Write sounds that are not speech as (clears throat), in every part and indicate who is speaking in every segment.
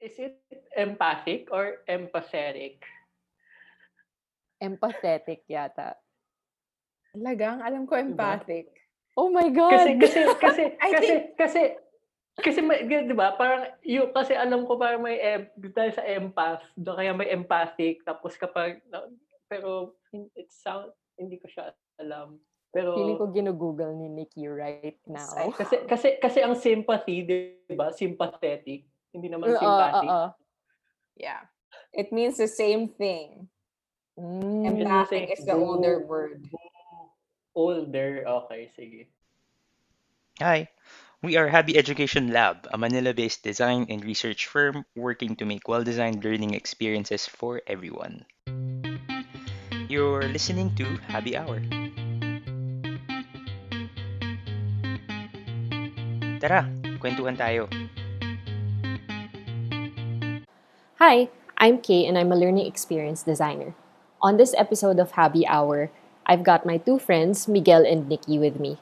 Speaker 1: Is it empathic or empathetic?
Speaker 2: Empathetic yata.
Speaker 3: Talagang, alam ko empathic.
Speaker 2: Oh my God!
Speaker 1: Kasi, kasi, kasi, (laughs) kasi,
Speaker 3: think-
Speaker 1: kasi, kasi, may, di ba, parang, yung, kasi alam ko parang may, em, dahil sa empath, doon kaya may empathic, tapos kapag, pero, it sound, hindi ko siya alam. Pero,
Speaker 2: Feeling ko ginugoogle ni Nikki right now.
Speaker 1: Kasi, kasi, kasi ang sympathy, di ba, sympathetic, hindi naman uh, uh,
Speaker 2: Oo,
Speaker 1: sympathic.
Speaker 2: oo.
Speaker 3: Uh, yeah. It means the same thing.
Speaker 2: Mm.
Speaker 1: It's the
Speaker 3: Empathic is the older
Speaker 1: Boo.
Speaker 3: word.
Speaker 1: Older, okay, sige.
Speaker 4: Hi, we are Happy Education Lab, a Manila-based design and research firm working to make well-designed learning experiences for everyone. You're listening to Happy Hour. Tara, kwentuhan tayo.
Speaker 2: Hi, I'm Kay and I'm a learning experience designer. On this episode of Happy Hour, I've got my two friends, Miguel and Nikki, with me.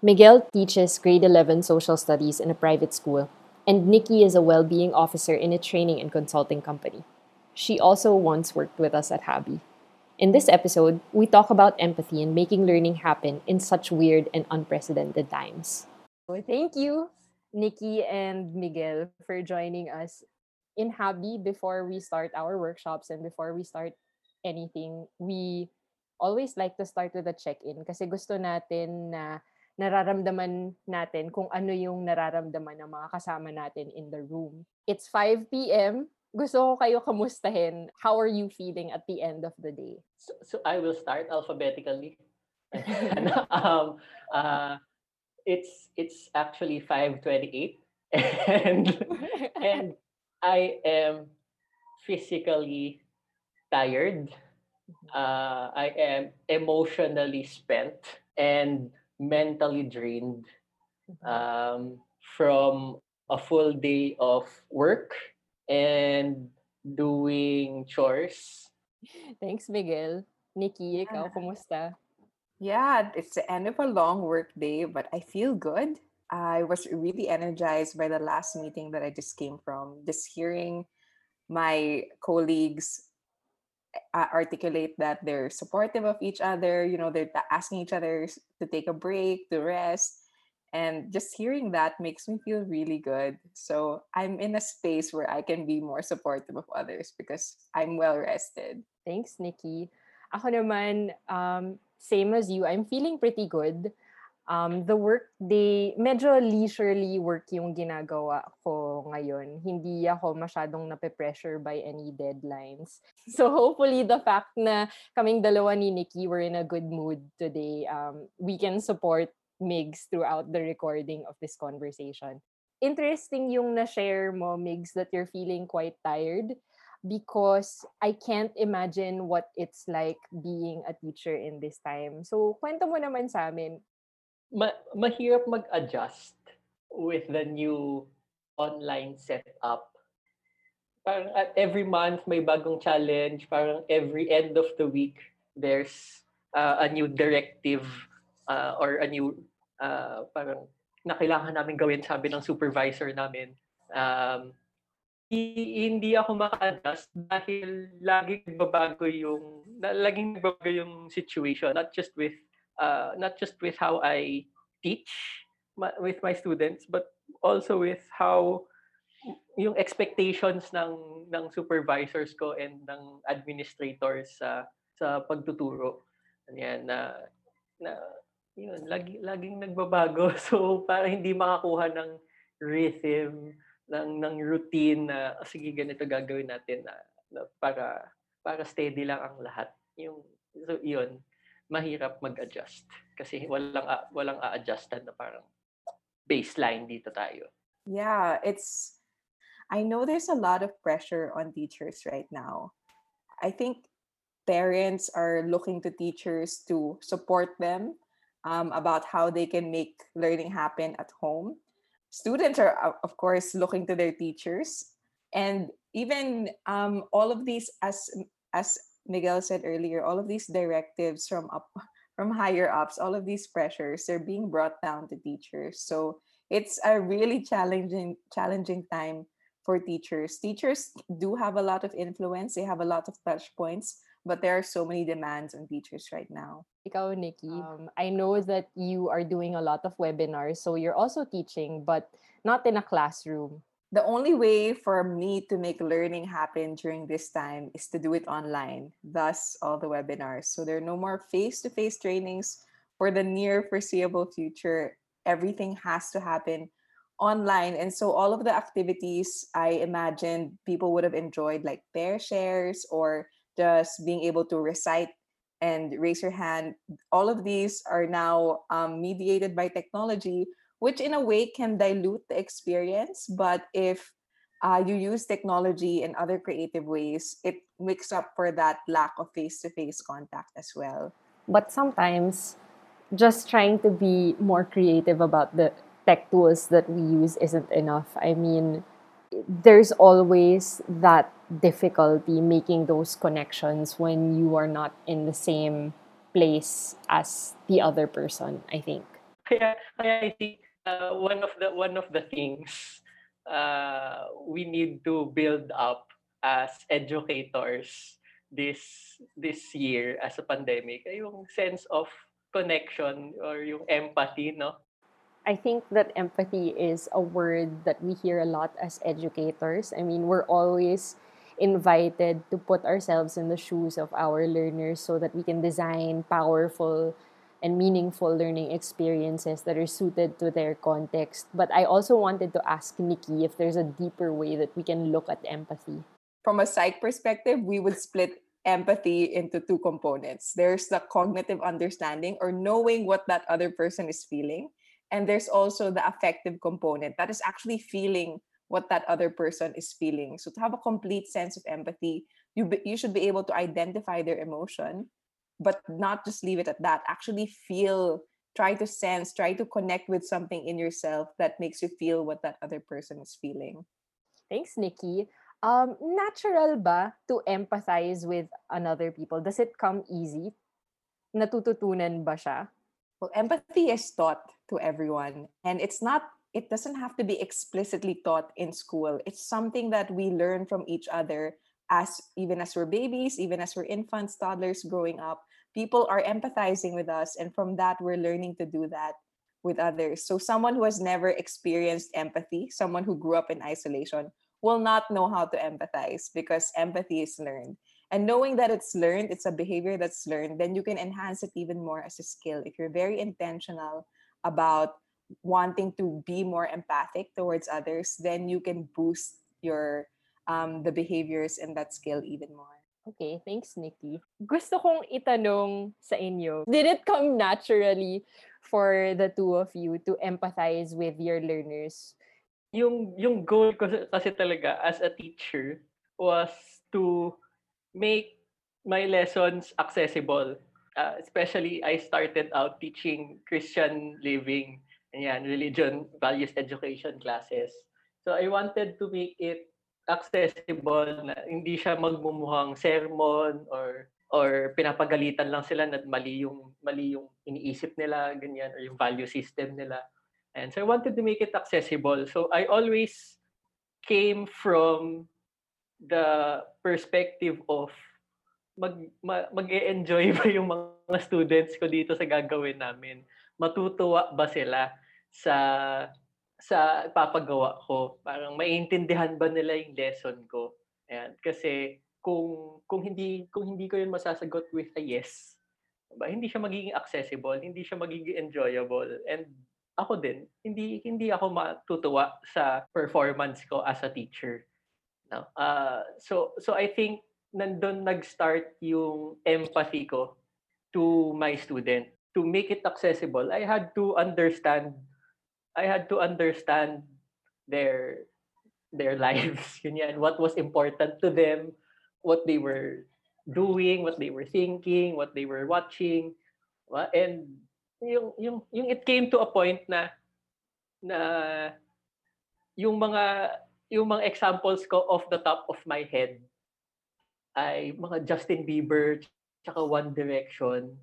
Speaker 2: Miguel teaches grade 11 social studies in a private school, and Nikki is a well being officer in a training and consulting company. She also once worked with us at Happy. In this episode, we talk about empathy and making learning happen in such weird and unprecedented times. So thank you, Nikki and Miguel, for joining us in Habi before we start our workshops and before we start anything, we always like to start with a check-in kasi gusto natin na nararamdaman natin kung ano yung nararamdaman ng mga kasama natin in the room. It's 5 p.m. Gusto ko kayo kamustahin. How are you feeling at the end of the day?
Speaker 1: So, so I will start alphabetically. (laughs) um, uh, it's it's actually 5:28 (laughs) and and I am physically tired. Uh, I am emotionally spent and mentally drained um, from a full day of work and doing chores. (laughs)
Speaker 2: Thanks, Miguel. Nikki, ikaw, kumusta?
Speaker 3: Yeah, it's the end of a long work day, but I feel good. I was really energized by the last meeting that I just came from. Just hearing my colleagues uh, articulate that they're supportive of each other, you know, they're asking each other to take a break, to rest. And just hearing that makes me feel really good. So I'm in a space where I can be more supportive of others because I'm well rested.
Speaker 2: Thanks, Nikki. Ako naman, um, same as you, I'm feeling pretty good. Um, the work day, medyo leisurely work yung ginagawa ko ngayon. Hindi ako masyadong nape-pressure by any deadlines. (laughs) So hopefully the fact na kaming dalawa ni Nikki were in a good mood today, um, we can support Migs throughout the recording of this conversation. Interesting yung na-share mo, Migs, that you're feeling quite tired because I can't imagine what it's like being a teacher in this time. So, kwento mo naman sa amin.
Speaker 1: Ma- mahirap mag-adjust with the new online setup. Parang at every month may bagong challenge, parang every end of the week there's uh, a new directive uh, or a new uh, parang na kailangan namin gawin sabi ng supervisor namin. Um, hi- hindi ako maka-adjust dahil laging nagbabago yung laging nagbabago yung situation not just with uh, not just with how I teach ma- with my students, but also with how yung expectations ng ng supervisors ko and ng administrators sa sa pagtuturo. Yan na na yun, lagi laging nagbabago. (laughs) So para hindi makakuha ng rhythm ng ng routine na "Ah, sige ganito gagawin natin na, na para para steady lang ang lahat. Yung so yun, mahirap mag-adjust kasi walang walang a-adjustan na parang baseline dito tayo.
Speaker 3: Yeah, it's I know there's a lot of pressure on teachers right now. I think parents are looking to teachers to support them um, about how they can make learning happen at home. Students are, of course, looking to their teachers, and even um, all of these, as as Miguel said earlier, all of these directives from up (laughs) from higher ups, all of these pressures, they're being brought down to teachers. So it's a really challenging challenging time for teachers. Teachers do have a lot of influence, they have a lot of touch points, but there are so many demands on teachers right now.
Speaker 2: Ikaw, Nikki, um, I know that you are doing a lot of webinars, so you're also teaching, but not in a classroom.
Speaker 3: The only way for me to make learning happen during this time is to do it online, thus, all the webinars. So there are no more face to face trainings for the near foreseeable future. Everything has to happen online. And so all of the activities I imagined people would have enjoyed, like pair shares or just being able to recite and raise your hand, all of these are now um, mediated by technology which in a way can dilute the experience. But if uh, you use technology and other creative ways, it makes up for that lack of face to face contact as well.
Speaker 2: But sometimes just trying to be more creative about the tech tools that we use isn't enough. I mean, there's always that difficulty making those connections when you are not in the same place as the other person, I think.
Speaker 1: Kaya, kaya I think uh, one of the one of the things uh, we need to build up as educators this this year as a pandemic ay yung sense of connection or yung empathy no
Speaker 2: I think that empathy is a word that we hear a lot as educators. I mean, we're always invited to put ourselves in the shoes of our learners so that we can design powerful and meaningful learning experiences that are suited to their context. But I also wanted to ask Nikki if there's a deeper way that we can look at empathy.
Speaker 3: From a psych perspective, we would split empathy into two components. There's the cognitive understanding or knowing what that other person is feeling. And there's also the affective component that is actually feeling what that other person is feeling. So to have a complete sense of empathy, you be, you should be able to identify their emotion but not just leave it at that. Actually feel try to sense try to connect with something in yourself that makes you feel what that other person is feeling.
Speaker 2: Thanks nikki. Um natural ba to empathize with another people? Does it come easy? Natututunan ba siya?
Speaker 3: Well empathy is taught to everyone and it's not it doesn't have to be explicitly taught in school. It's something that we learn from each other as even as we're babies, even as we're infants, toddlers growing up, people are empathizing with us. And from that, we're learning to do that with others. So, someone who has never experienced empathy, someone who grew up in isolation, will not know how to empathize because empathy is learned. And knowing that it's learned, it's a behavior that's learned, then you can enhance it even more as a skill. If you're very intentional about wanting to be more empathic towards others, then you can boost your um, the behaviors and that skill even more.
Speaker 2: Okay, thanks, Nikki. Gusto kong itanong sa inyo, did it come naturally for the two of you to empathize with your learners?
Speaker 1: Yung, yung goal ko kasi talaga as a teacher was to make my lessons accessible. Uh, especially, I started out teaching Christian living and yan, religion, values education classes. So I wanted to make it accessible na hindi siya magmumuhang sermon or or pinapagalitan lang sila na mali yung mali yung iniisip nila ganyan or yung value system nila. And so I wanted to make it accessible. So I always came from the perspective of mag mag-enjoy ba yung mga students ko dito sa gagawin namin? Matutuwa ba sila sa sa papagawa ko, parang maiintindihan ba nila yung lesson ko? Ayan. Kasi kung kung hindi kung hindi ko yun masasagot with a yes, ba hindi siya magiging accessible, hindi siya magiging enjoyable. And ako din, hindi hindi ako matutuwa sa performance ko as a teacher. No? Uh, so so I think nandun nag-start yung empathy ko to my student. To make it accessible, I had to understand I had to understand their their (laughs) lives, yun yan, what was important to them, what they were doing, what they were thinking, what they were watching. And yung yung yung it came to a point na na yung mga yung mga examples ko off the top of my head ay mga Justin Bieber tsaka One Direction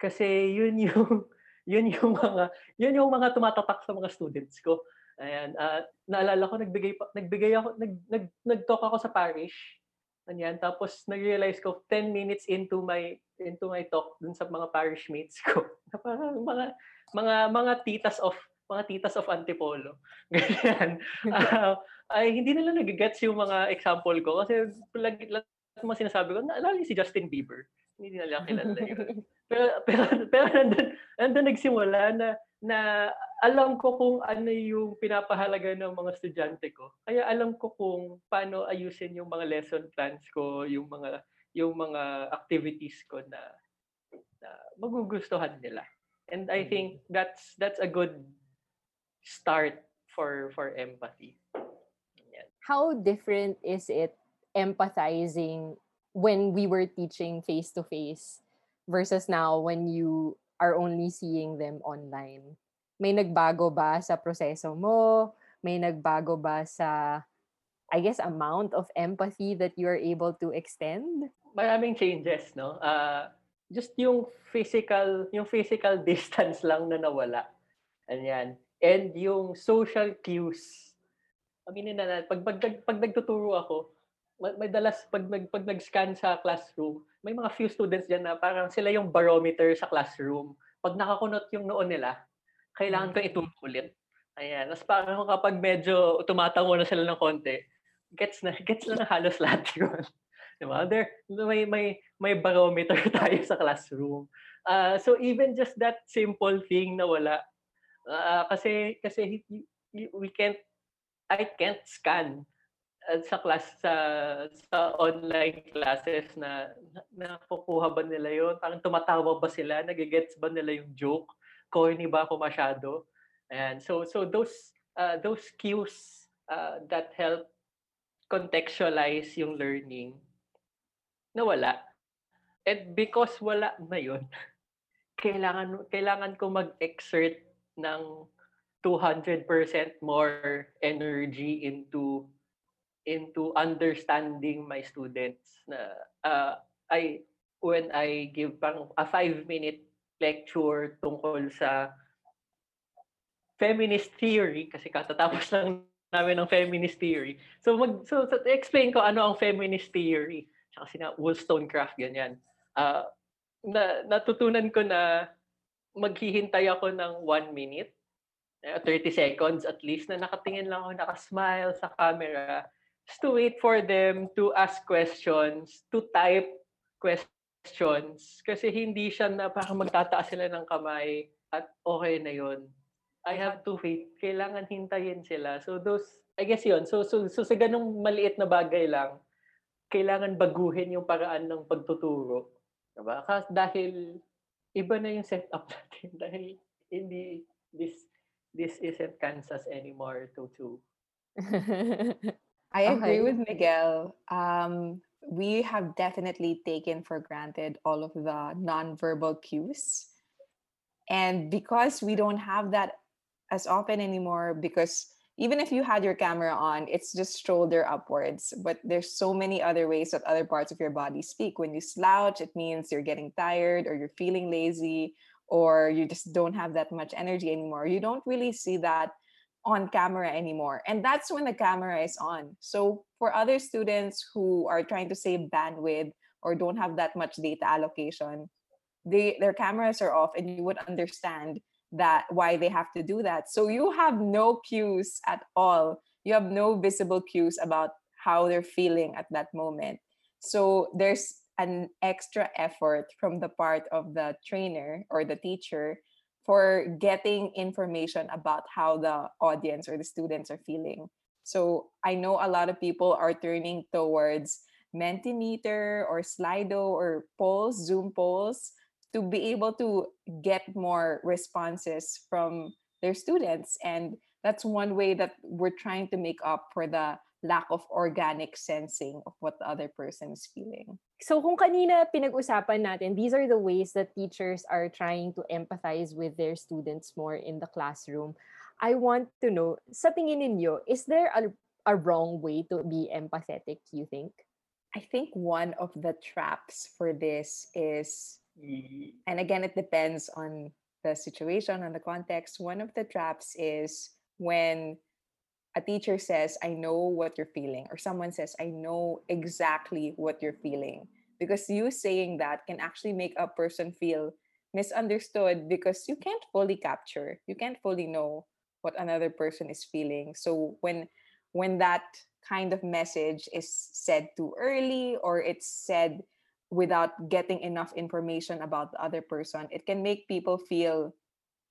Speaker 1: kasi yun (laughs) yung yun yung (laughs) mga yun yung mga tumatatak sa mga students ko. Ayan, ah, naalala ko nagbigay nagbigay ako nag nag nag-talk ako sa parish. Ganyan, tapos nag-realize ko 10 minutes into my into my talk dun sa mga parish mates ko, (laughs) parang mga mga mga titas of mga titas of Antipolo. (laughs) Ganyan. Ah, ay hindi nila nage-gets yung mga example ko kasi lagi lahat mga sinasabi ko, naalala si Justin Bieber. Hindi nila kilala yun. Pero (laughs) pero pero nandun, nandun nagsimula na na alam ko kung ano yung pinapahalaga ng mga estudyante ko. Kaya alam ko kung paano ayusin yung mga lesson plans ko, yung mga yung mga activities ko na, na magugustuhan nila. And I think that's that's a good start for for empathy. Yan.
Speaker 2: How different is it empathizing when we were teaching face to face versus now when you are only seeing them online? May nagbago ba sa proseso mo? May nagbago ba sa I guess amount of empathy that you are able to extend?
Speaker 1: Maraming changes, no? Uh, just yung physical, yung physical (laughs) distance lang na nawala. Ayan. And yung social cues. Aminin na natin, pag, pag, pag, pag nagtuturo ako, may dalas pag nag pag nag-scan sa classroom, may mga few students diyan na parang sila yung barometer sa classroom. Pag nakakunot yung noon nila, kailangan ko ituro ulit. Ayan. Tapos parang kapag medyo tumatango na sila ng konti, gets na (laughs) gets na, na halos lahat (laughs) yun. Diba? There, may, may, may barometer (laughs) tayo sa classroom. Uh, so even just that simple thing na wala, uh, kasi, kasi we can't, I can't scan uh, sa class sa sa online classes na nakukuha ba nila yon parang tumatawa ba sila? Nagigets ba nila yung joke? Corny ba ako masyado? And so so those uh, those cues uh, that help contextualize yung learning nawala. And because wala na yon (laughs) kailangan kailangan ko mag-exert ng 200% more energy into into understanding my students na uh, I when I give pang a five minute lecture tungkol sa feminist theory kasi katatapos lang namin ng feminist theory. So mag so, so explain ko ano ang feminist theory. Tsaka sina Wollstonecraft ganyan. Uh, na natutunan ko na maghihintay ako ng one minute, 30 eh, seconds at least na nakatingin lang ako, nakasmile sa camera is to wait for them to ask questions, to type questions. Kasi hindi siya na parang magtataas sila ng kamay at okay na yon. I have to wait. Kailangan hintayin sila. So those, I guess yon. So, so, so sa ganung maliit na bagay lang, kailangan baguhin yung paraan ng pagtuturo. Diba? Kasi dahil iba na yung setup (laughs) natin. Dahil hindi, this, this isn't Kansas anymore to to (laughs)
Speaker 3: I agree with Miguel. Um, we have definitely taken for granted all of the nonverbal cues. And because we don't have that as often anymore, because even if you had your camera on, it's just shoulder upwards. But there's so many other ways that other parts of your body speak. When you slouch, it means you're getting tired or you're feeling lazy or you just don't have that much energy anymore. You don't really see that on camera anymore. And that's when the camera is on. So for other students who are trying to save bandwidth or don't have that much data allocation, they their cameras are off and you would understand that why they have to do that. So you have no cues at all. You have no visible cues about how they're feeling at that moment. So there's an extra effort from the part of the trainer or the teacher for getting information about how the audience or the students are feeling. So I know a lot of people are turning towards Mentimeter or Slido or polls, Zoom polls, to be able to get more responses from their students. And that's one way that we're trying to make up for the lack of organic sensing of what the other person is feeling.
Speaker 2: So kung kanina pinag-usapan natin, these are the ways that teachers are trying to empathize with their students more in the classroom. I want to know, sa tingin ninyo, is there a, a wrong way to be empathetic, you think?
Speaker 3: I think one of the traps for this is, mm. and again, it depends on the situation, on the context. One of the traps is when a teacher says, I know what you're feeling, or someone says, I know exactly what you're feeling. Because you saying that can actually make a person feel misunderstood because you can't fully capture, you can't fully know what another person is feeling. So when when that kind of message is said too early or it's said without getting enough information about the other person, it can make people feel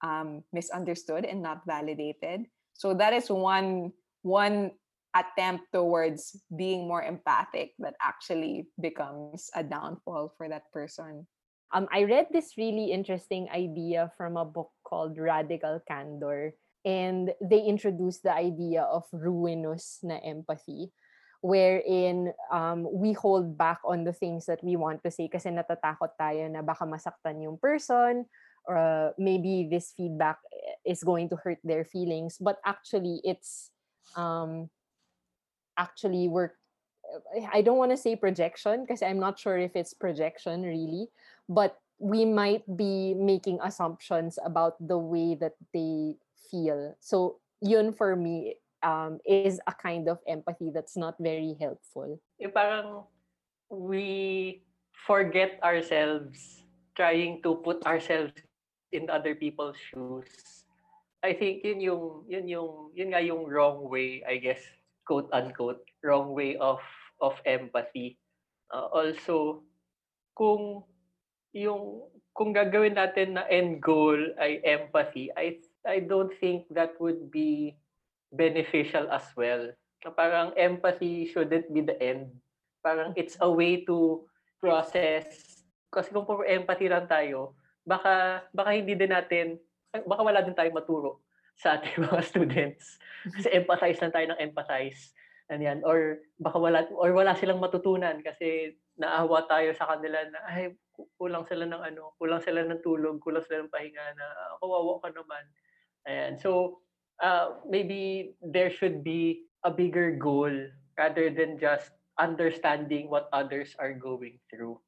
Speaker 3: um, misunderstood and not validated. So that is one one attempt towards being more empathic that actually becomes a downfall for that person.
Speaker 2: Um, I read this really interesting idea from a book called Radical Candor, and they introduced the idea of ruinous na empathy, wherein um, we hold back on the things that we want to say kasi natatakot tayo na baka masaktan yung person or uh, maybe this feedback is going to hurt their feelings but actually it's um actually we're I don't want to say projection because I'm not sure if it's projection really but we might be making assumptions about the way that they feel so yun for me um, is a kind of empathy that's not very helpful.
Speaker 1: Eh, parang we forget ourselves trying to put ourselves in other people's shoes. I think yun yung yun yung yun nga yung wrong way, I guess, quote unquote, wrong way of of empathy. Uh, also, kung yung kung gagawin natin na end goal ay empathy, I I don't think that would be beneficial as well. Na parang empathy shouldn't be the end. Parang it's a way to process. Kasi kung puro empathy lang tayo, baka baka hindi din natin baka wala din tayong maturo sa ating (laughs) mga students. Kasi empathize lang tayo ng empathize. Ano yan. Or baka wala or wala silang matutunan kasi naawa tayo sa kanila na ay kulang sila ng ano, kulang sila ng tulog, kulang sila ng pahinga na kawawa ka naman. Ayan. So uh, maybe there should be a bigger goal rather than just understanding what others are going through.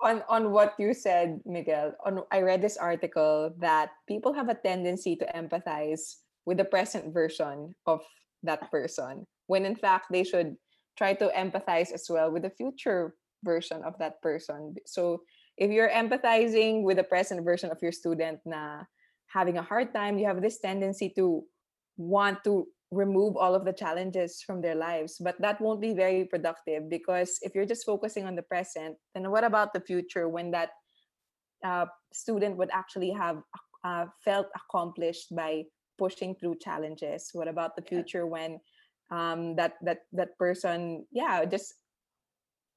Speaker 3: On on what you said, Miguel, on I read this article that people have a tendency to empathize with the present version of that person when in fact they should try to empathize as well with the future version of that person. So if you're empathizing with the present version of your student na having a hard time, you have this tendency to want to remove all of the challenges from their lives but that won't be very productive because if you're just focusing on the present then what about the future when that uh, student would actually have uh, felt accomplished by pushing through challenges? What about the future when um, that that that person yeah just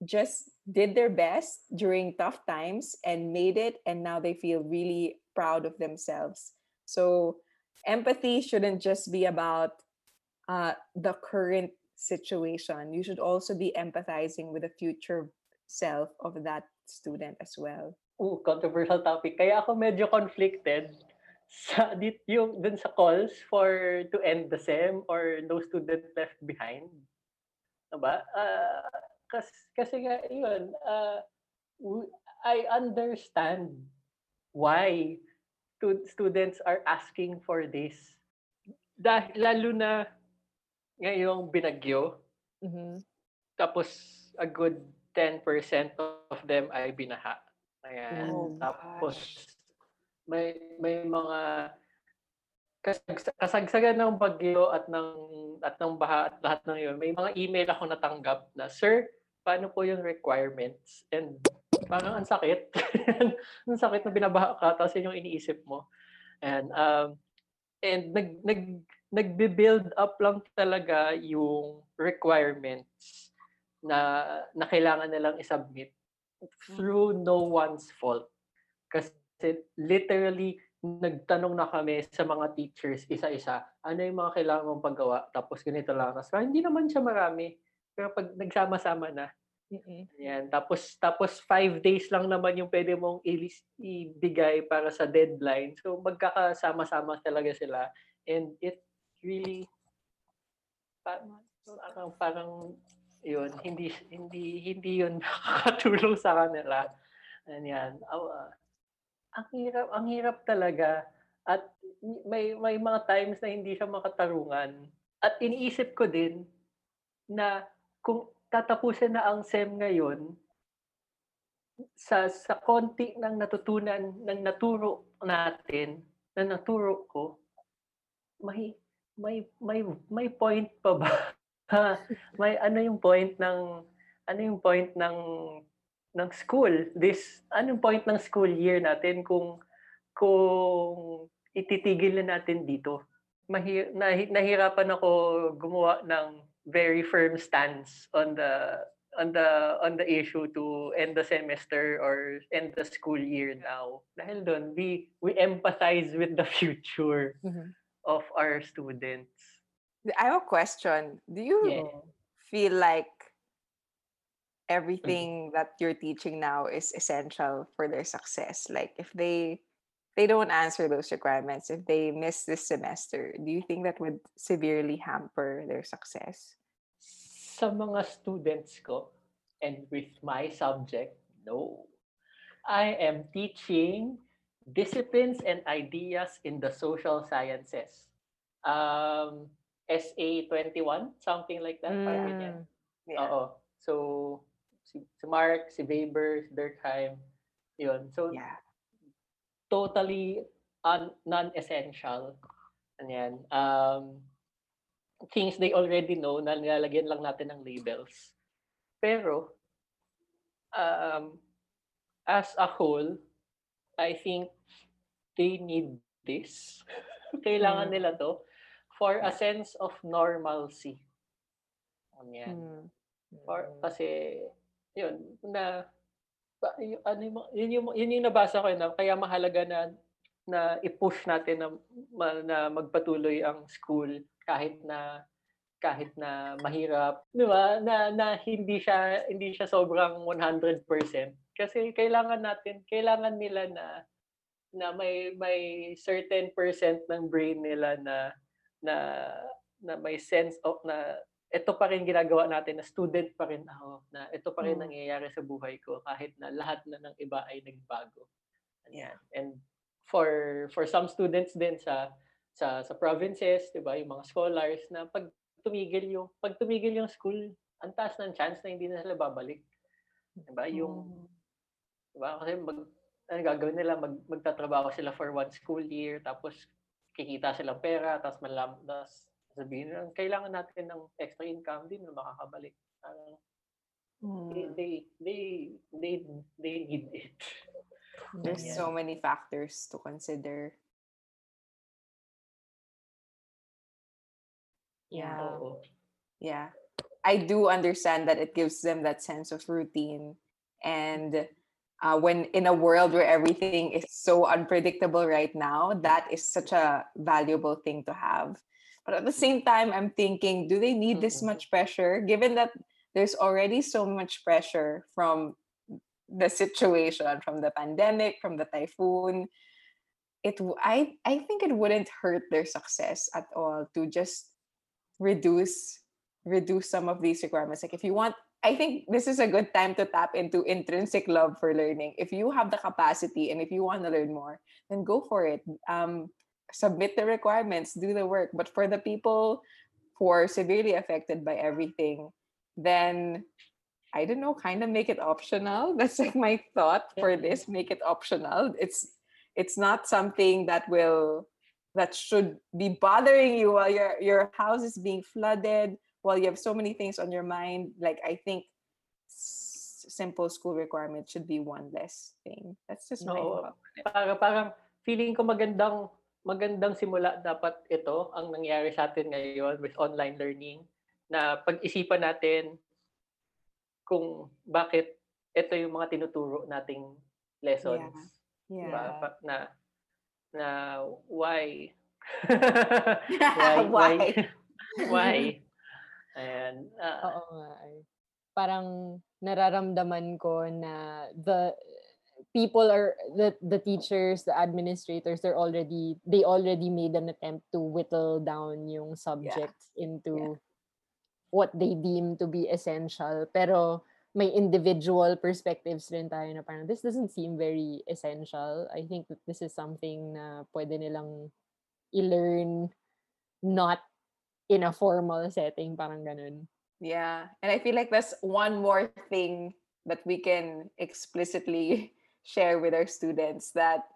Speaker 3: just did their best during tough times and made it and now they feel really proud of themselves? So empathy shouldn't just be about uh, the current situation. You should also be empathizing with the future self of that student as well.
Speaker 1: Oh, controversial topic. Kaya ako medyo conflicted sa dit yung dun sa calls for to end the SEM or no student left behind. Diba? Uh, kasi, kasi nga, yun, uh, I understand why students are asking for this. Dahil lalo na ngayong binagyo, mm-hmm. tapos a good 10% of them ay binaha. Ayan. Oh, tapos may may mga kasagsagan ng bagyo at ng at ng baha at lahat ng yun. May mga email ako natanggap na, Sir, paano po yung requirements? And parang ang sakit. (laughs) ang sakit na binabaha ka, tapos yun yung iniisip mo. And, um, and nag, nag, nagbe-build up lang talaga yung requirements na, na kailangan nilang isubmit through no one's fault. Kasi literally, nagtanong na kami sa mga teachers isa-isa, ano yung mga kailangan mong paggawa, tapos ganito lang. Tapos hindi naman siya marami. Pero pag nagsama-sama na, Mm. Yan. Tapos, tapos five days lang naman yung pwede mong ibigay para sa deadline. So, magkakasama-sama talaga sila. And it really, parang, parang, parang yun, hindi, hindi, hindi yun (laughs) nakakatulong sa kanila. Yan. Uh, ang hirap, ang hirap talaga. At may, may mga times na hindi siya makatarungan. at iniisip ko din na kung tatapusin na ang SEM ngayon, sa sa konti ng natutunan ng naturo natin, na naturo ko, may may may may point pa ba? (laughs) may ano yung point ng ano yung point ng ng school this ano yung point ng school year natin kung kung ititigil na natin dito Mahir, nah, nahirapan ako gumawa ng very firm stance on the on the on the issue to end the semester or end the school year now dahil doon we we empathize with the (laughs) future
Speaker 3: Mhm.
Speaker 1: Of our students
Speaker 3: I have a question. Do you
Speaker 1: yeah.
Speaker 3: feel like mm-hmm. everything that you're teaching now is essential for their success? Like if they they don't answer those requirements, if they miss this semester, do you think that would severely hamper their success?
Speaker 1: sa mga students ko and with my subject, no. I am teaching disciplines and ideas in the social sciences. Um, SA 21, something like that. Parang ganyan.
Speaker 3: Mm, yeah.
Speaker 1: Oo. So, si, si Mark, si Weber, si Durkheim, yun. So,
Speaker 3: Yeah.
Speaker 1: totally un- non-essential. Ano Um, things they already know na nilalagyan lang natin ng labels. Pero, um, as a whole, I think they need this. (laughs) Kailangan
Speaker 3: Mm.
Speaker 1: nila to for a sense of normalcy. Yan.
Speaker 3: Mm,
Speaker 1: Or,
Speaker 3: mm.
Speaker 1: kasi, yun, na, ano yung, yun, yung, yun yung nabasa ko, eh, na, kaya mahalaga na, na i-push natin na, na magpatuloy ang school kahit na kahit na mahirap, 'di ba? Na na hindi siya hindi siya sobrang 100% kasi kailangan natin, kailangan nila na na may may certain percent ng brain nila na na na may sense of na ito pa rin ginagawa natin na student pa rin ako na ito pa rin
Speaker 3: Mm.
Speaker 1: nangyayari sa buhay ko kahit na lahat na ng iba ay nagbago.
Speaker 3: Yeah.
Speaker 1: And for for some students din sa sa sa provinces, 'di ba, yung mga scholars na pag tumigil yung pag tumigil yung school, ang taas ng chance na hindi na sila babalik. 'Di ba? Yung
Speaker 3: Mm.
Speaker 1: 'di ba? Kasi mag ano gagawin nila mag magtatrabaho sila for one school year tapos kikita silang pera tapos malam tapos sabihin nila kailangan natin ng extra income din na makakabalik. They,
Speaker 3: Mm.
Speaker 1: they they they they need it.
Speaker 3: There's
Speaker 1: Yeah.
Speaker 3: so many factors to consider. Yeah.
Speaker 1: Oo.
Speaker 3: Yeah. I do understand that it gives them that sense of routine. And uh, when in a world where everything is so unpredictable right now, that is such a valuable thing to have. But at the same time, I'm thinking, do they need this much pressure? Given that there's already so much pressure from the situation, from the pandemic, from the typhoon, it I I think it wouldn't hurt their success at all to just reduce reduce some of these requirements. Like if you want, I think this is a good time to tap into intrinsic love for learning. If you have the capacity and if you want to learn more, then go for it. Um, submit the requirements, do the work. But for the people who are severely affected by everything, then I don't know, kind of make it optional. (laughs) That's like my thought for this. Make it optional. It's it's not something that will that should be bothering you while your your house is being flooded while you have so many things on your mind like i think s- simple school requirements should be one less thing that's just my
Speaker 1: No,
Speaker 3: thought.
Speaker 1: para parang feeling ko magandang magandang simula dapat ito ang nangyari sa atin ngayon with online learning na pag-isipan natin kung bakit ito yung mga tinuturo nating lessons.
Speaker 3: yeah
Speaker 1: Diba?
Speaker 3: yeah
Speaker 1: Pa- Na na (laughs) why
Speaker 3: Why?
Speaker 1: why (laughs) why and
Speaker 2: Oo nga ay. Parang nararamdaman ko na the people are the the teachers, the administrators, they're already they already made an attempt to whittle down yung subjects into what they deem to be essential. Pero may individual perspectives rin tayo na parang this doesn't seem very essential. I think that this is something na pwede nilang i-learn not in a formal setting, parang ganun.
Speaker 3: Yeah. And I feel like that's one more thing that we can explicitly (laughs) share with our students that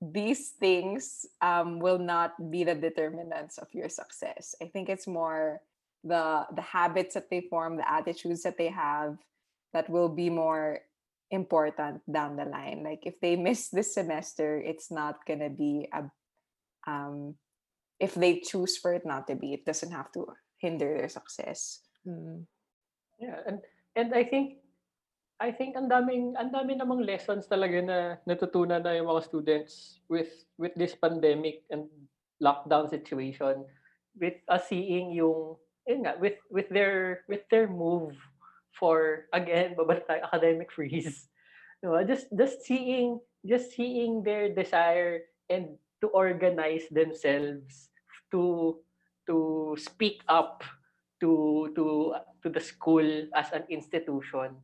Speaker 3: these things um, will not be the determinants of your success. I think it's more the the habits that they form, the attitudes that they have that will be more important down the line. Like if they miss this semester, it's not gonna be a um if they choose for it not to be, it doesn't have to hinder their success.
Speaker 2: Mm.
Speaker 1: Yeah, and and I think I think ang daming ang dami namang lessons talaga na natutunan na yung mga students with with this pandemic and lockdown situation with us seeing yung yun nga with with their with their move for again (laughs) babalik tayo academic freeze diba? just just seeing just seeing their desire and to organize themselves to to speak up to to to the school as an institution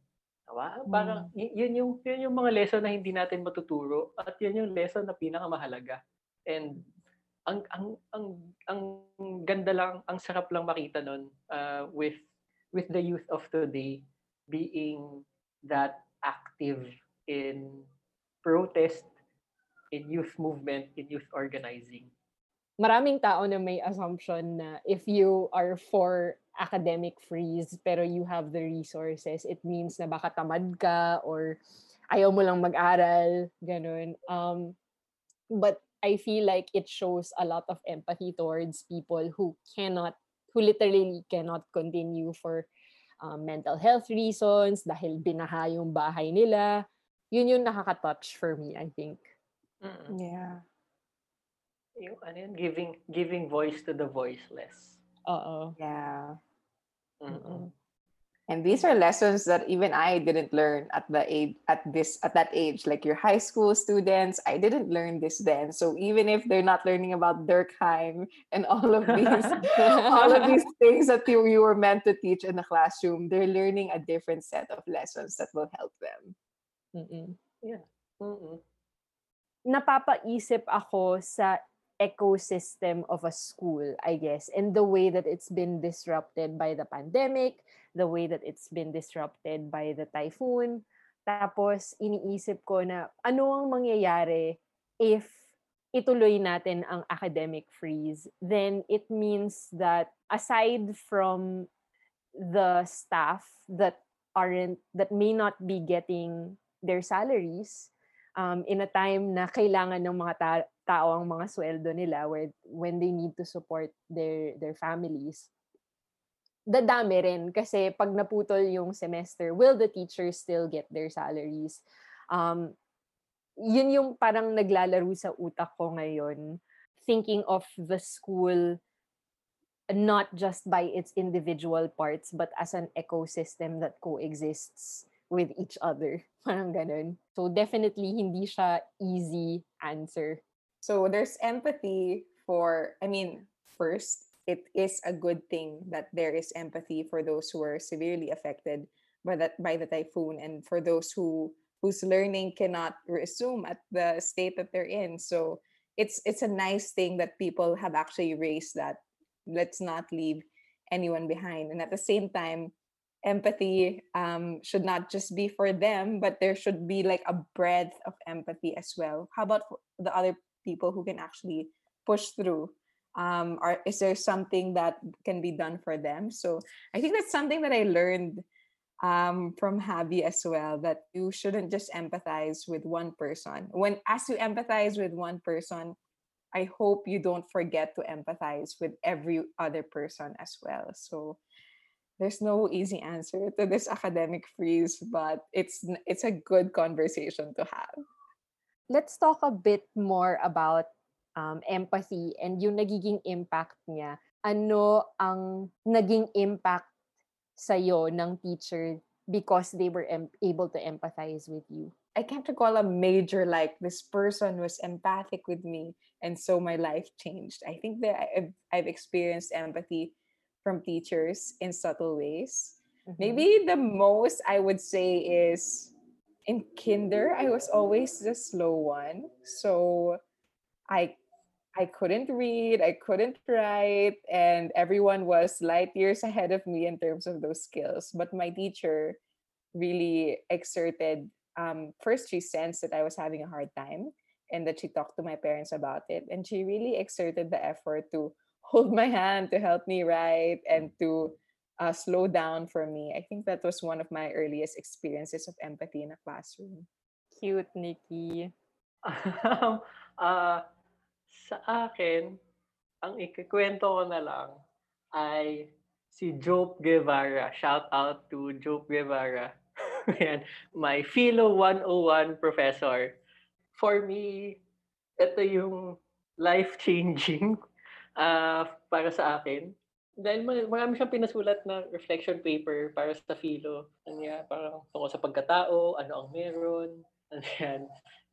Speaker 1: Diba? Parang y- yun yung yun yung mga lesson na hindi natin matuturo at yun yung lesson na pinakamahalaga. And ang ang ang ang ganda lang, ang sarap lang makita nun uh, with with the youth of today being that active in protest, in youth movement, in youth organizing.
Speaker 2: Maraming tao na may assumption na if you are for academic freeze pero you have the resources, it means na baka tamad ka or ayaw mo lang mag-aral, ganun. Um, but I feel like it shows a lot of empathy towards people who cannot, who literally cannot continue for um, mental health reasons dahil binaha yung bahay nila. Yun yung nakaka-touch for me, I think.
Speaker 1: Mm.
Speaker 3: Yeah.
Speaker 1: Yung ano yun, giving giving voice to the voiceless.
Speaker 2: Oo.
Speaker 3: Yeah.
Speaker 1: Mm-mm.
Speaker 3: And these are lessons that even I didn't learn at the age at this at that age. Like your high school students, I didn't learn this then. So even if they're not learning about Durkheim and all of these (laughs) all of these things that you, you were meant to teach in the classroom, they're learning a different set of lessons that will help them.
Speaker 2: Mm-mm.
Speaker 1: Mm-mm.
Speaker 2: napapaisip ako sa ecosystem of a school, I guess, and the way that it's been disrupted by the pandemic, the way that it's been disrupted by the typhoon. Tapos, iniisip ko na ano ang mangyayari if ituloy natin ang academic freeze, then it means that aside from the staff that aren't, that may not be getting their salaries, um, in a time na kailangan ng mga ta- tao ang mga sweldo nila where, when they need to support their their families dadami rin kasi pag naputol yung semester will the teachers still get their salaries um yun yung parang naglalaro sa utak ko ngayon thinking of the school not just by its individual parts but as an ecosystem that coexists with each other. (laughs) Parang ganun. So definitely hindi siya easy answer.
Speaker 3: So there's empathy for, I mean, first, it is a good thing that there is empathy for those who are severely affected by that by the typhoon and for those who whose learning cannot resume at the state that they're in. So it's it's a nice thing that people have actually raised that let's not leave anyone behind. And at the same time, empathy um, should not just be for them, but there should be like a breadth of empathy as well. How about the other people who can actually push through? Um, or is there something that can be done for them? So I think that's something that I learned um, from Javi as well that you shouldn't just empathize with one person. When as you empathize with one person, I hope you don't forget to empathize with every other person as well. So there's no easy answer to this academic freeze, but it's it's a good conversation to have.
Speaker 2: Let's talk a bit more about um, empathy and yung nagiging impact niya. Ano ang naging impact sa'yo ng teacher because they were em- able to empathize with you?
Speaker 3: I can't recall a major like this person was empathic with me, and so my life changed. I think that I've, I've experienced empathy from teachers in subtle ways.
Speaker 2: Mhm.
Speaker 3: Maybe the most I would say is in kinder, I was always the slow one. So I I couldn't read, I couldn't write, and everyone was light years ahead of me in terms of those skills. But my teacher really exerted um, first she sensed that I was having a hard time and that she talked to my parents about it. And she really exerted the effort to (laughs) hold my hand to help me write and to uh, slow down for me. I think that was one of my earliest experiences of empathy in a classroom.
Speaker 2: Cute, Nikki. (laughs)
Speaker 1: Um, ah, sa akin, ang ikikwento ko na lang ay si Jope Guevara. Shout out to Jope Guevara. (laughs) Ayan, my Philo 101 professor. For me, ito yung life-changing (laughs) ah, para sa akin. Dahil ma- marami siyang pinasulat na reflection paper para sa Philo. Ano yan, parang tungkol sa pagkatao, ano ang meron, (laughs) ano yan.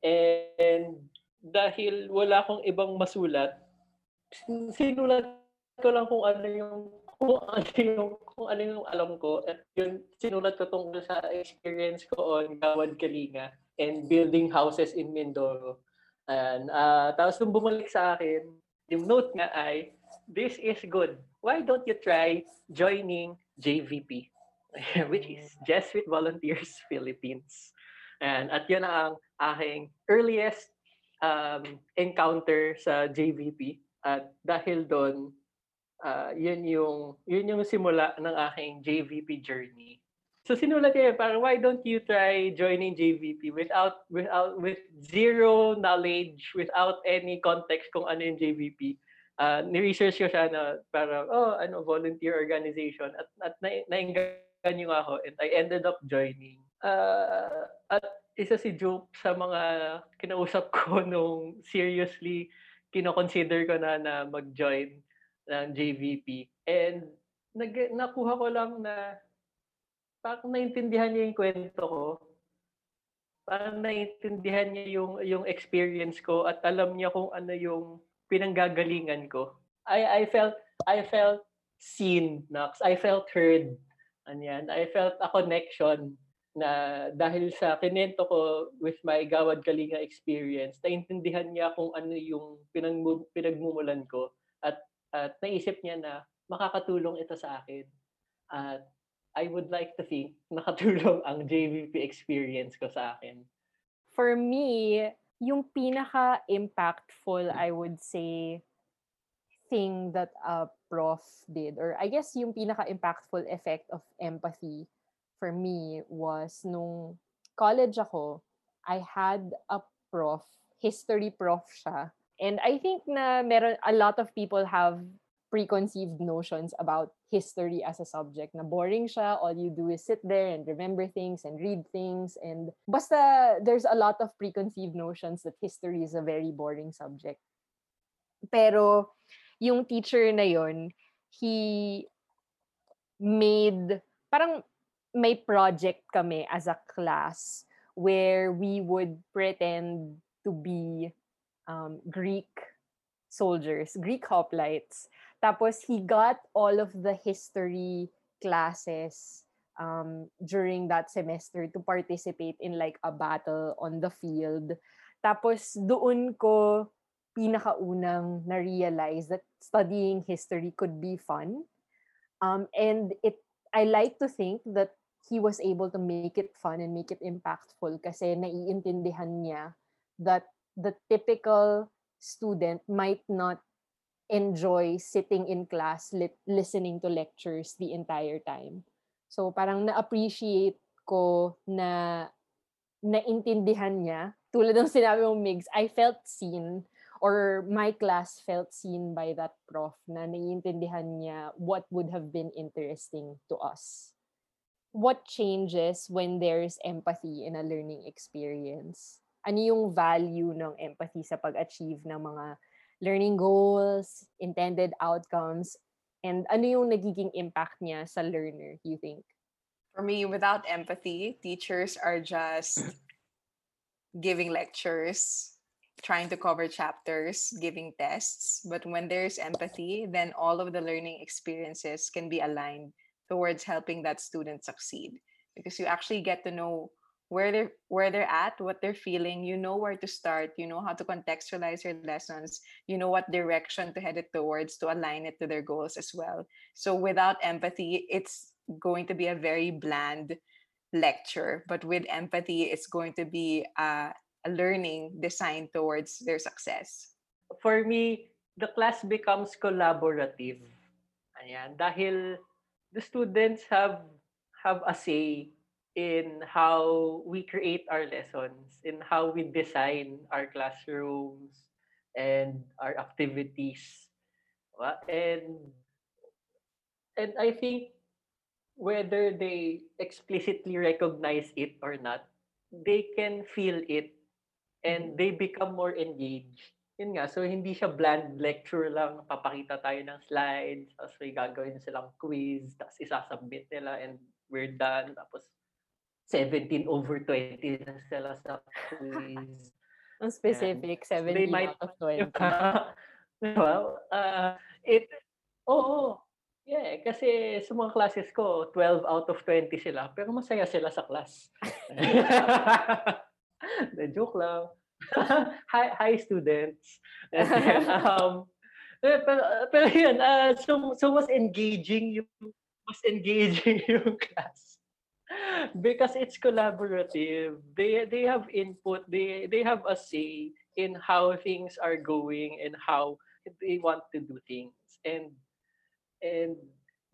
Speaker 1: And dahil wala akong ibang masulat, sin- sinulat ko lang kung ano yung kung ano yung kung ano yung alam ko at yun sinulat ko tungkol sa experience ko on Gawad Kalinga and building houses in Mindoro. Ayan. ah tapos nung bumalik sa akin, yung note nga ay, this is good. Why don't you try joining JVP? (laughs) Which is Jesuit Volunteers Philippines. And at yun ang aking earliest um, encounter sa JVP. At dahil doon, ah, yun yung yun yung simula ng aking JVP journey. So sinulat niya, parang why don't you try joining JVP without without with zero knowledge, without any context kung ano yung JVP. Uh, ni-research ko siya na parang, oh, ano, volunteer organization. At, at na, nainganyo nga ako and I ended up joining. Uh, at isa si Joke sa mga kinausap ko (laughs) nung seriously kinoconsider ko na na mag-join ng JVP. And nag, nakuha ko lang na parang naintindihan niya yung kwento ko. Parang naintindihan niya yung yung experience ko at alam niya kung ano yung pinanggagalingan ko. I I felt I felt seen, Nox. I felt heard. Anyan. I felt a connection na dahil sa kinento ko with my Gawad Kalinga experience, naintindihan niya kung ano yung pinagmu- pinagmumulan ko at at naisip niya na makakatulong ito sa akin. At I would like to think nakatulong ang JVP experience ko sa akin.
Speaker 2: For me, yung pinaka-impactful, I would say, thing that a prof did, or I guess yung pinaka-impactful effect of empathy for me was nung college ako, I had a prof, history prof siya. And I think na meron, a lot of people have preconceived notions about history as a subject na boring siya. All you do is sit there and remember things and read things. And basta there's a lot of preconceived notions that history is a very boring subject. Pero yung teacher na yon he made parang may project kami as a class where we would pretend to be um, Greek soldiers, Greek hoplites. Tapos he got all of the history classes um, during that semester to participate in like a battle on the field. Tapos doon ko pinakaunang na-realize that studying history could be fun. Um, and it I like to think that he was able to make it fun and make it impactful kasi naiintindihan niya that the typical student might not enjoy sitting in class lit- listening to lectures the entire time. So parang na-appreciate ko na naintindihan niya. Tulad ng sinabi mo, Migs, I felt seen or my class felt seen by that prof na naiintindihan niya what would have been interesting to us. What changes when there's empathy in a learning experience? Ano yung value ng empathy sa pag-achieve ng mga learning goals, intended outcomes, and ano yung nagiging impact niya sa learner, you think?
Speaker 3: For me, without empathy, teachers are just (clears throat) giving lectures, trying to cover chapters, giving tests. But when there's empathy, then all of the learning experiences can be aligned towards helping that student succeed because you actually get to know where they're where they're at, what they're feeling. You know where to start. You know how to contextualize your lessons. You know what direction to head it towards to align it to their goals as well. So without empathy, it's going to be a very bland lecture. But with empathy, it's going to be a, a learning designed towards their success.
Speaker 1: For me, the class becomes collaborative. Ayan, dahil the students have have a say in how we create our lessons, in how we design our classrooms and our activities. And and I think whether they explicitly recognize it or not, they can feel it and they become more engaged. Yun nga, so hindi siya bland lecture lang, papakita tayo ng slides, tapos may gagawin silang quiz, tapos isasubmit nila and we're done. Tapos 17 over 20 na sila sa quiz. (laughs)
Speaker 2: Ang specific, 17
Speaker 1: might-
Speaker 2: out of 20. (laughs)
Speaker 1: well, uh, it, oo. Yeah, kasi sa mga classes ko, 12 out of 20 sila, pero masaya sila sa class. (laughs) The joke lang. (laughs) hi, hi students. (laughs) And then, um, eh, pero, pero yun, uh, so, so mas engaging yung, mas engaging (laughs) yung class. Because it's collaborative. They they have input, they they have a say in how things are going and how they want to do things. And and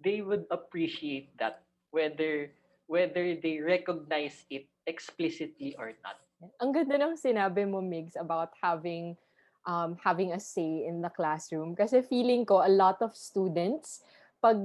Speaker 1: they would appreciate that whether whether they recognize it explicitly or not.
Speaker 2: Ang ganda ng sinabi mo, Migs, about having um, having a say in the classroom. Kasi feeling ko, a lot of students, pag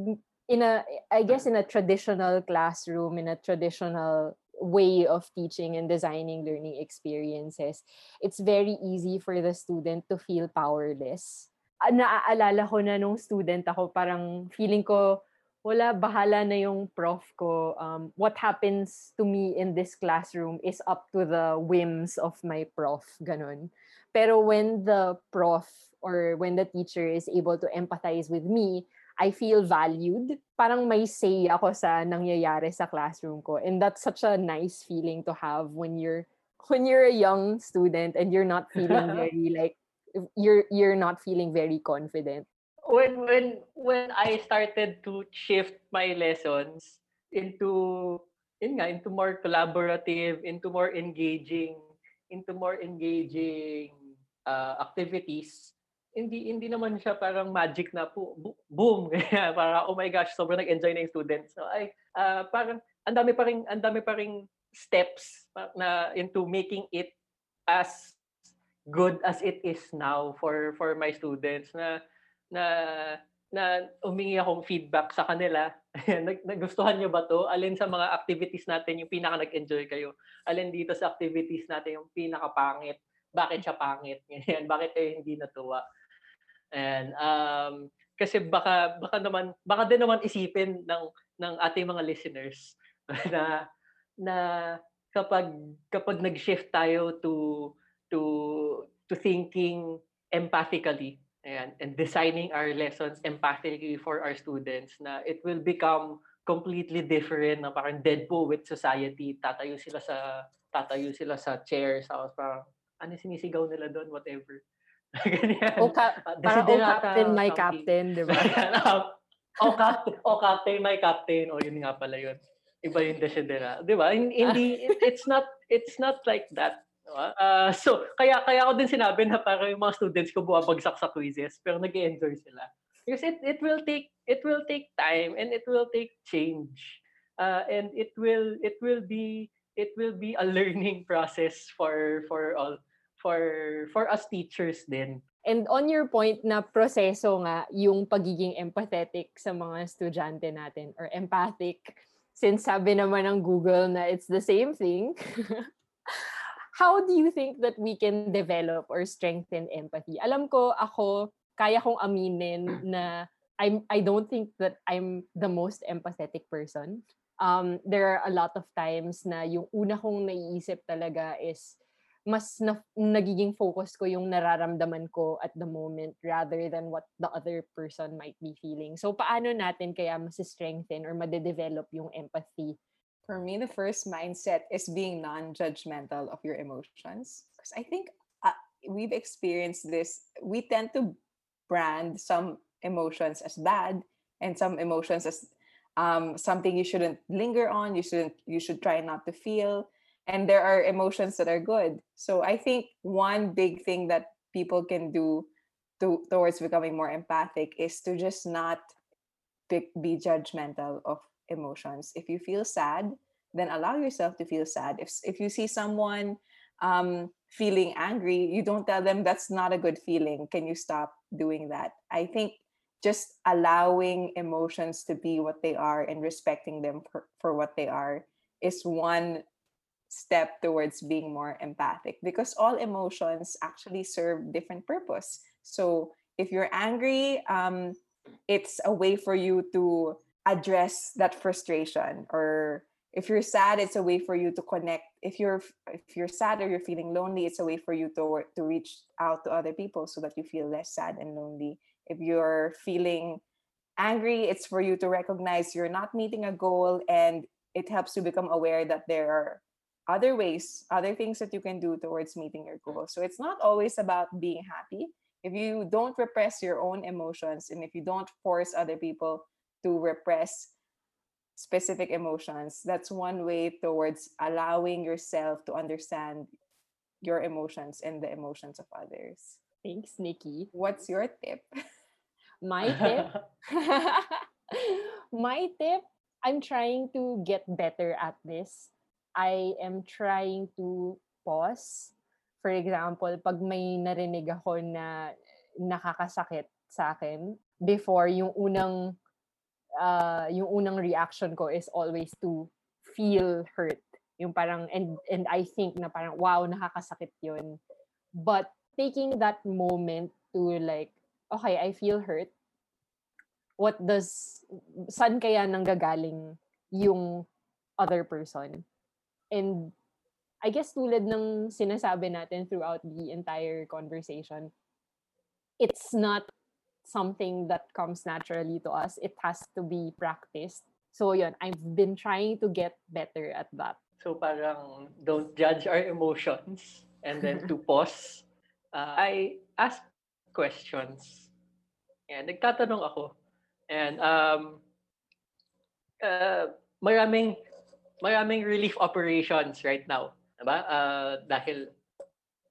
Speaker 2: in a, I guess in a traditional classroom, in a traditional way of teaching and designing learning experiences, it's very easy for the student to feel powerless. Ah, Naaalala ko na nung student ako, parang feeling ko, wala, bahala na yung prof ko. Um, what happens to me in this classroom is up to the whims of my prof. Ganon. Pero when the prof or when the teacher is able to empathize with me, I feel valued. Parang may say ako sa nangyayari sa classroom ko. And that's such a nice feeling to have when you're when you're a young student and you're not feeling (laughs) very like you're you're not feeling very confident.
Speaker 1: When when when I started to shift my lessons into yun nga, into more collaborative, into more engaging, into more engaging uh, activities, hindi hindi naman siya parang magic na po, boom, (laughs) kaya para oh my gosh, sobrang nag-enjoy na yung students. So ay uh, parang ang dami pa ring ang dami pa ring steps na into making it as good as it is now for for my students na na na umingi akong feedback sa kanila. (laughs) Nag, nagustuhan niyo ba to? Alin sa mga activities natin yung pinaka nag-enjoy kayo? Alin dito sa activities natin yung pinaka pangit? Bakit siya pangit? (laughs) Ganyan. Bakit kayo hindi natuwa? And um, kasi baka baka naman baka din naman isipin ng ng ating mga listeners (laughs) na na kapag kapag nag-shift tayo to to to thinking empathically Ayan, and designing our lessons empathically for our students na it will become completely different na parang dead poet society tatayo sila sa tatayo sila sa chairs tapos parang ano sinisigaw nila doon whatever (laughs) ganyan
Speaker 2: O, ka-
Speaker 1: Ah,
Speaker 2: oh,
Speaker 1: Desiderata
Speaker 2: captain, my
Speaker 1: something.
Speaker 2: captain, di ba? (laughs)
Speaker 1: oh, captain, oh, captain, my captain. Oh, yun nga pala yun. Iba yung desidera. Di ba? Hin- Hindi, it- (laughs) it's not, it's not like that. Uh, so, kaya, kaya ako din sinabi na parang yung mga students ko buwabagsak sa quizzes, pero nag enjoy sila. Because it, it will take, it will take time and it will take change. Uh, and it will, it will be, it will be a (laughs) learning process for, for all, for, for us teachers din.
Speaker 2: And on your point na proseso nga yung pagiging empathetic sa mga estudyante natin or empathic, since sabi naman ng Google na it's the same thing, (laughs) how do you think that we can develop or strengthen empathy? Alam ko ako, kaya kong aminin (clears throat) na I'm, I don't think that I'm the most empathetic person. Um, there are a lot of times na yung una kong naiisip talaga is mas na, nagiging focus ko yung nararamdaman ko at the moment rather than what the other person might be feeling. So paano natin kaya mas strengthen or madedevelop yung empathy
Speaker 3: For me, the first mindset is being non-judgmental of your emotions. Because I think uh, we've experienced this. We tend to brand some emotions as bad and some emotions as um, something you shouldn't linger on. You shouldn't. You should try not to feel. And there are emotions that are good. So I think one big thing that people can do to, towards becoming more empathic is to just not be, be judgmental of emotions. If you feel sad, then allow yourself to feel sad. If if you see someone um, feeling angry, you don't tell them that's not a good feeling. Can you stop doing that? I think just allowing emotions to be what they are and respecting them for, for what they are is one step towards being more empathic because all emotions actually serve different purpose so if you're angry um, it's a way for you to address that frustration or if you're sad it's a way for you to connect. If you're if you're sad or you're feeling lonely it's a way for you to to reach out to other people so that you feel less sad and lonely. If you're feeling angry it's for you to recognize you're not meeting a goal and it helps you become aware that there are other ways other things that you can do towards meeting your goal. So it's not always about being happy. If you don't repress your own emotions and if you don't force other people to repress specific emotions that's one way towards allowing yourself to understand your emotions and the emotions of others
Speaker 2: Thanks, Nikki.
Speaker 3: what's your tip (laughs)
Speaker 2: My tip, (laughs) my tip, I'm trying to get better at this. I am trying to pause. For example, pag may narinig ako na nakakasakit sa akin, before yung unang uh, yung unang reaction ko is always to feel hurt. Yung parang and and I think na parang wow, nakakasakit 'yun. But taking that moment to like okay, I feel hurt. What does, saan kaya nanggagaling yung other person? And I guess tulad ng sinasabi natin throughout the entire conversation, it's not something that comes naturally to us. It has to be practiced. So yun, I've been trying to get better at that.
Speaker 1: So parang don't judge our emotions and then to (laughs) pause. Uh, I ask questions. And nagtatanong ako. And um, uh, maraming maraming relief operations right now. Diba? Uh, dahil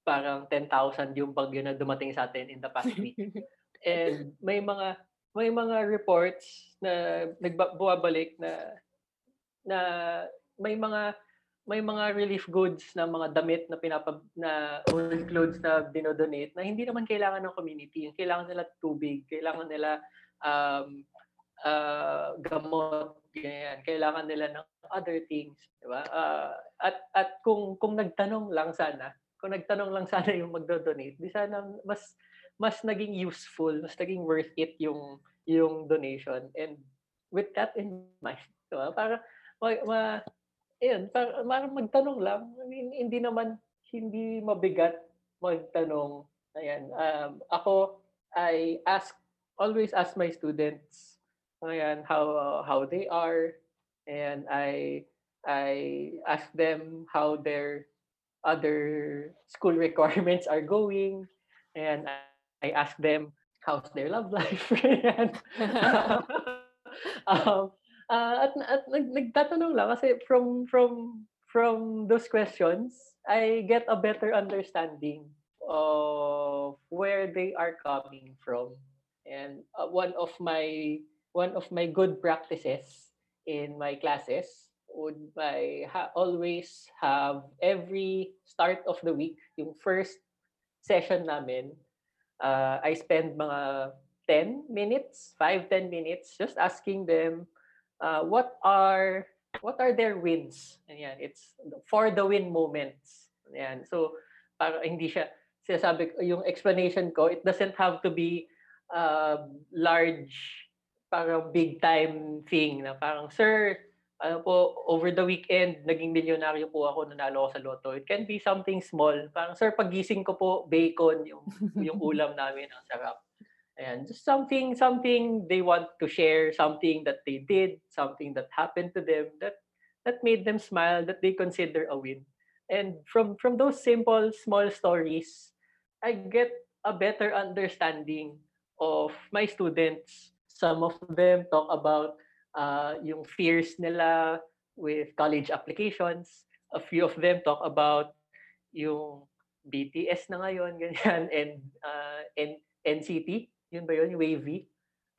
Speaker 1: parang 10,000 yung bagyo na dumating sa atin in the past week. (laughs) And may mga may mga reports na nagbabalik na na may mga may mga relief goods na mga damit na pinapa na old clothes na dinodonate na hindi naman kailangan ng community. Kailangan nila tubig, kailangan nila um, uh, gamot, ganyan. Kailangan nila ng other things, di ba? Uh, at at kung kung nagtanong lang sana, kung nagtanong lang (laughs) sana yung magdo-donate, di sana mas mas naging useful, mas naging worth it yung yung donation. And with that in mind, di ba? Para ma, ma ayun, para, parang magtanong lang. I mean, hindi naman hindi mabigat magtanong. Ayan, um, ako I ask always ask my students ayan, how how they are and I I ask them how their other school (laughs) requirements are going and I ask them how's their love life (laughs) um, uh, at, at nag, nagtatanong lang kasi from from from those questions I get a better understanding of where they are coming from. And uh, one of my one of my good practices in my classes would I ha- always have every start of the week, yung first session namin, uh, I spend mga 10 minutes, 5 10 minutes just asking them uh, what are what are their wins. Ayan, it's for the win moments. Ayan. So para hindi siya sinasabi yung explanation ko, it doesn't have to be uh, large, parang big time thing na parang, sir, ano po, over the weekend, naging milyonaryo po ako, nanalo ako sa loto. It can be something small. Parang, sir, pagising ko po, bacon, yung, yung (laughs) ulam namin, ang sarap. Ayan, just something, something they want to share, something that they did, something that happened to them, that that made them smile that they consider a win. And from from those simple small stories, I get a better understanding of my students. Some of them talk about uh, yung fears nila with college applications. A few of them talk about yung BTS na ngayon, (laughs) ganyan, and, uh, and NCT, yun ba yun, yung Wavy.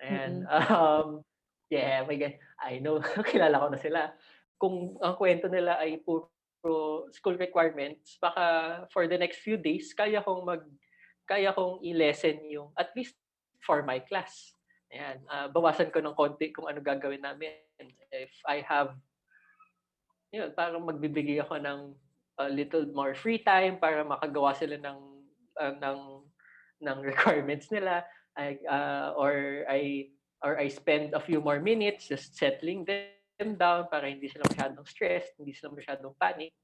Speaker 1: And, mm-hmm. um, yeah, my God, I know, (laughs) kilala ko na sila. Kung ang kwento nila ay puro school requirements, baka for the next few days, kaya kong mag, kaya kong i-lesson yung, at least for my class. Ayan, uh, bawasan ko ng konti kung ano gagawin namin. If I have, yun, parang magbibigay ako ng a little more free time para makagawa sila ng uh, ng ng (laughs) requirements nila I, uh, or I or I spend a few more minutes just settling them down para hindi sila masyadong stressed, hindi sila masyadong panic.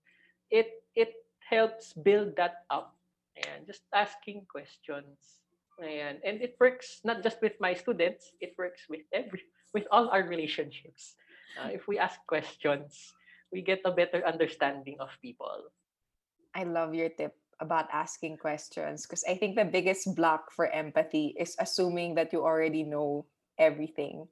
Speaker 1: It it helps build that up. and just asking questions. Ayan. And it works not just with my students, it works with every with all our relationships. Uh, if we ask questions, we get a better understanding of people.
Speaker 3: I love your tip about asking questions because I think the biggest block for empathy is assuming that you already know everything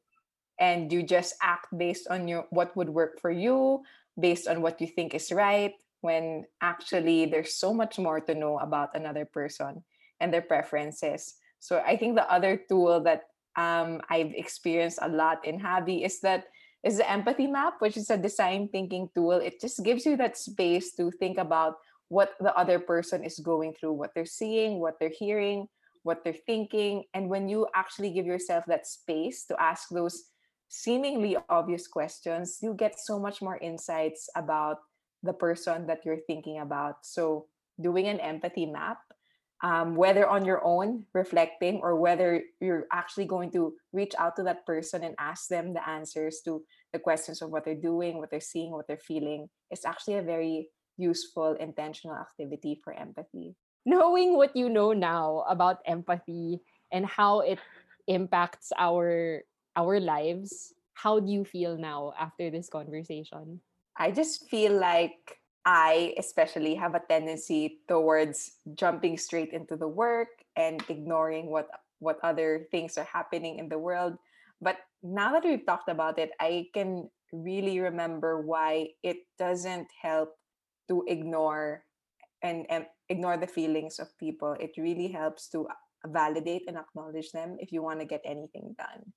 Speaker 3: and you just act based on your what would work for you based on what you think is right when actually there's so much more to know about another person and their preferences so i think the other tool that um, i've experienced a lot in Habi is that is the empathy map, which is a design thinking tool. It just gives you that space to think about what the other person is going through, what they're seeing, what they're hearing, what they're thinking. And when you actually give yourself that space to ask those seemingly obvious questions, you get so much more insights about the person that you're thinking about. So, doing an empathy map um, whether on your own reflecting or whether you're actually going to reach out to that person and ask them the answers to the questions of what they're doing what they're seeing what they're feeling it's actually a very useful intentional activity for empathy.
Speaker 2: Knowing what you know now about empathy and how it impacts our our lives how do you feel now after this conversation?
Speaker 3: I just feel like I especially have a tendency towards jumping straight into the work and ignoring what what other things are happening in the world. But now that we've talked about it, I can really remember why it doesn't help to ignore and, and ignore the feelings of people. It really helps to validate and acknowledge them if you want to get anything done.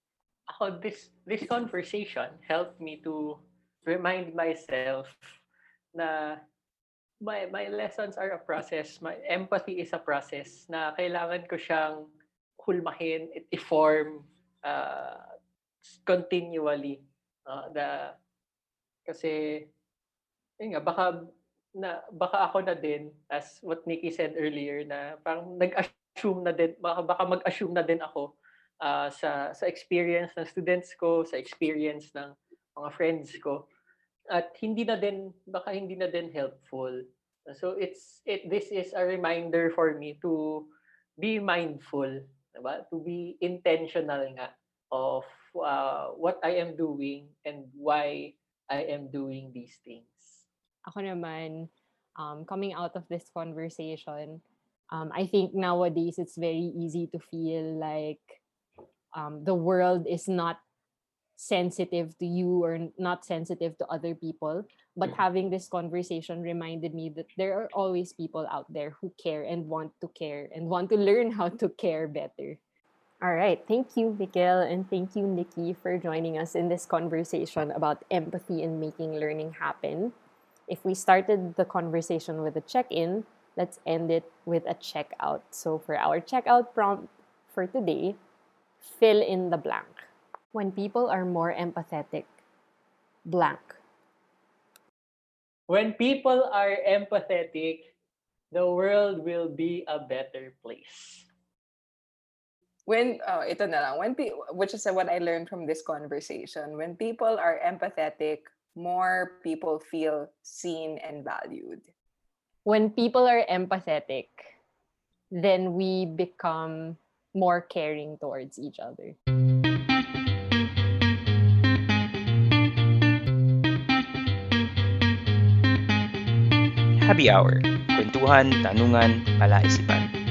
Speaker 1: Oh, this this conversation helped me to remind myself na my my lessons are a process. My empathy is a process na kailangan ko siyang hulmahin, i-form uh, continually. Uh, the, kasi, yun nga, baka, na, baka ako na din, as what Nikki said earlier, na parang nag-assume na din, baka, baka mag-assume na din ako uh, sa, sa experience ng students ko, sa experience ng mga friends ko at hindi na din baka hindi na din helpful. So it's it this is a reminder for me to be mindful, diba? To be intentional nga of uh, what I am doing and why I am doing these things.
Speaker 2: Ako naman, um, coming out of this conversation, um, I think nowadays it's very easy to feel like um, the world is not sensitive to you or not sensitive to other people but mm. having this conversation reminded me that there are always people out there who care and want to care and want to learn how to care better. All right. Thank you Miguel and thank you Nikki for joining us in this conversation about empathy and making learning happen. If we started the conversation with a check-in let's end it with a check-out. So for our check-out prompt for today fill in the blank when people are more empathetic. Blank.
Speaker 1: When people are empathetic, the world will be a better place.
Speaker 3: When oh, ito na lang. When pe- which is what I learned from this conversation. When people are empathetic, more people feel seen and valued.
Speaker 2: When people are empathetic, then we become more caring towards each other.
Speaker 4: Happy Hour. Kwentuhan, tanungan, palaisipan.